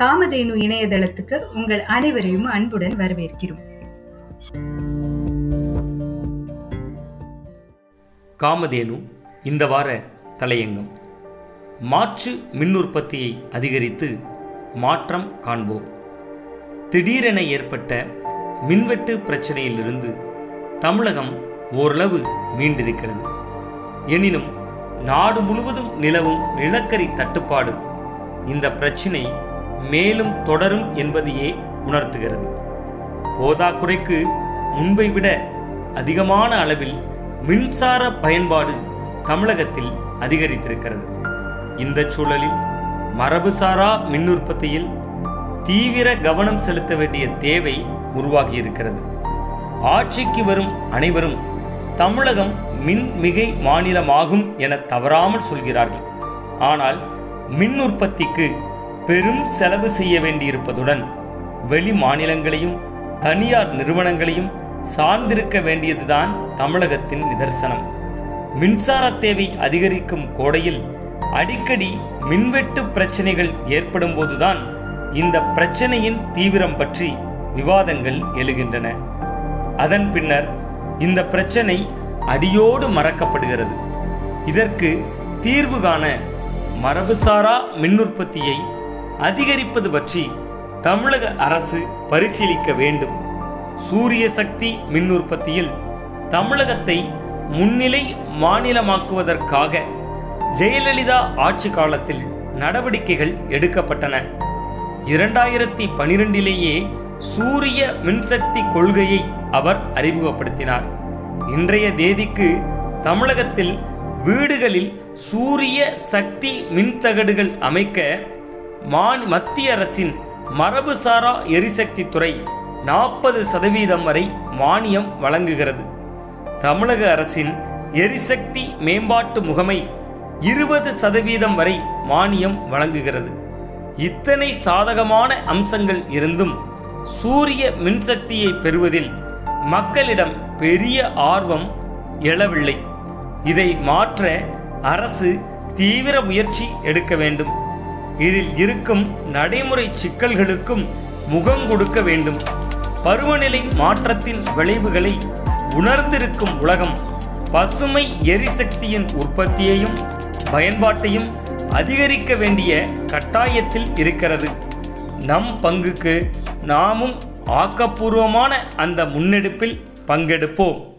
காமதேனு இணையதளத்துக்கு உங்கள் அனைவரையும் அன்புடன் வரவேற்கிறோம். காமதேனு இந்த வார தலையங்கம். மாற்று மின் உற்பத்தியை அதிகரித்து மாற்றம் காண்போம். திடீரென ஏற்பட்ட மின்வெட்டு பிரச்சனையிலிருந்து தமிழகம் ஓரளவு மீண்டிருக்கிறது. எனினும் நாடு முழுவதும் நிலவும் நிலக்கரி தட்டுப்பாடு. இந்த பிரச்சினை மேலும் தொடரும் என்பதையே உணர்த்துகிறது. போதாக்குறைக்கு முன்பை விட அதிகமான அளவில் மின்சார பயன்பாடு தமிழகத்தில் அதிகரித்திருக்கிறது. இந்த சூழலில் மரபுசாரா மின் உற்பத்தியில் தீவிர கவனம் செலுத்த வேண்டிய தேவை உருவாகியிருக்கிறது. ஆட்சிக்கு வரும் அனைவரும் தமிழகம் மின் மிகை மாநிலமாகும் என தவறாமல் சொல்கிறார்கள். ஆனால் மின் உற்பத்திக்கு பெரும் செலவு செய்ய வேண்டியிருப்பதுடன் வெளி மாநிலங்களையும் தனியார் நிறுவனங்களையும் சார்ந்திருக்க வேண்டியதுதான் தமிழகத்தின் நிதர்சனம். மின்சார தேவை அதிகரிக்கும் கோடையில் அடிக்கடி மின்வெட்டு பிரச்சனைகள் ஏற்படும் போதுதான் இந்த பிரச்சனையின் தீவிரம் பற்றி விவாதங்கள் எழுகின்றன. அதன் பின்னர் இந்த பிரச்சனை அடியோடு மறக்கப்படுகிறது. இதற்கு தீர்வு காண மரபுசாரா மின் உற்பத்தியை அதிகரிப்பது பற்றி தமிழக அரசு பரிசீலிக்க வேண்டும். சூரிய சக்தி மின் உற்பத்தியில் தமிழகத்தை முன்னிலை மாநிலமாக்குவதற்காக ஜெயலலிதா ஆட்சி காலத்தில் நடவடிக்கைகள் எடுக்கப்பட்டன. இரண்டாயிரத்தி பனிரெண்டிலேயே சூரிய மின்சக்தி கொள்கையை அவர் அறிமுகப்படுத்தினார். இன்றைய தேதிக்கு தமிழகத்தில் வீடுகளில் சூரிய சக்தி மின்தகடுகள் அமைக்க மான் மத்திய அரசின் மரபுசாரா எரிசக்தி துறை நாற்பது சதவீதம் வரை மானியம் வழங்குகிறது. தமிழக அரசின் எரிசக்தி மேம்பாட்டு முகமை இருபது சதவீதம் வரை மானியம் வழங்குகிறது. இத்தனை சாதகமான அம்சங்கள் இருந்தும் சூரிய மின்சக்தியை பெறுவதில் மக்களிடம் பெரிய ஆர்வம் எழவில்லை. இதை மாற்ற அரசு தீவிர முயற்சி எடுக்க வேண்டும். இதில் இருக்கும் நடைமுறை சிக்கல்களுக்கும் முகம் கொடுக்க வேண்டும். பருவநிலை மாற்றத்தின் விளைவுகளை உணர்ந்திருக்கும் உலகம் பசுமை எரிசக்தியின் உற்பத்தியையும் பயன்பாட்டையும் அதிகரிக்க வேண்டிய கட்டாயத்தில் இருக்கிறது. நம் பங்குக்கு நாமும் ஆக்கப்பூர்வமான அந்த முன்னெடுப்பில் பங்கெடுப்போம்.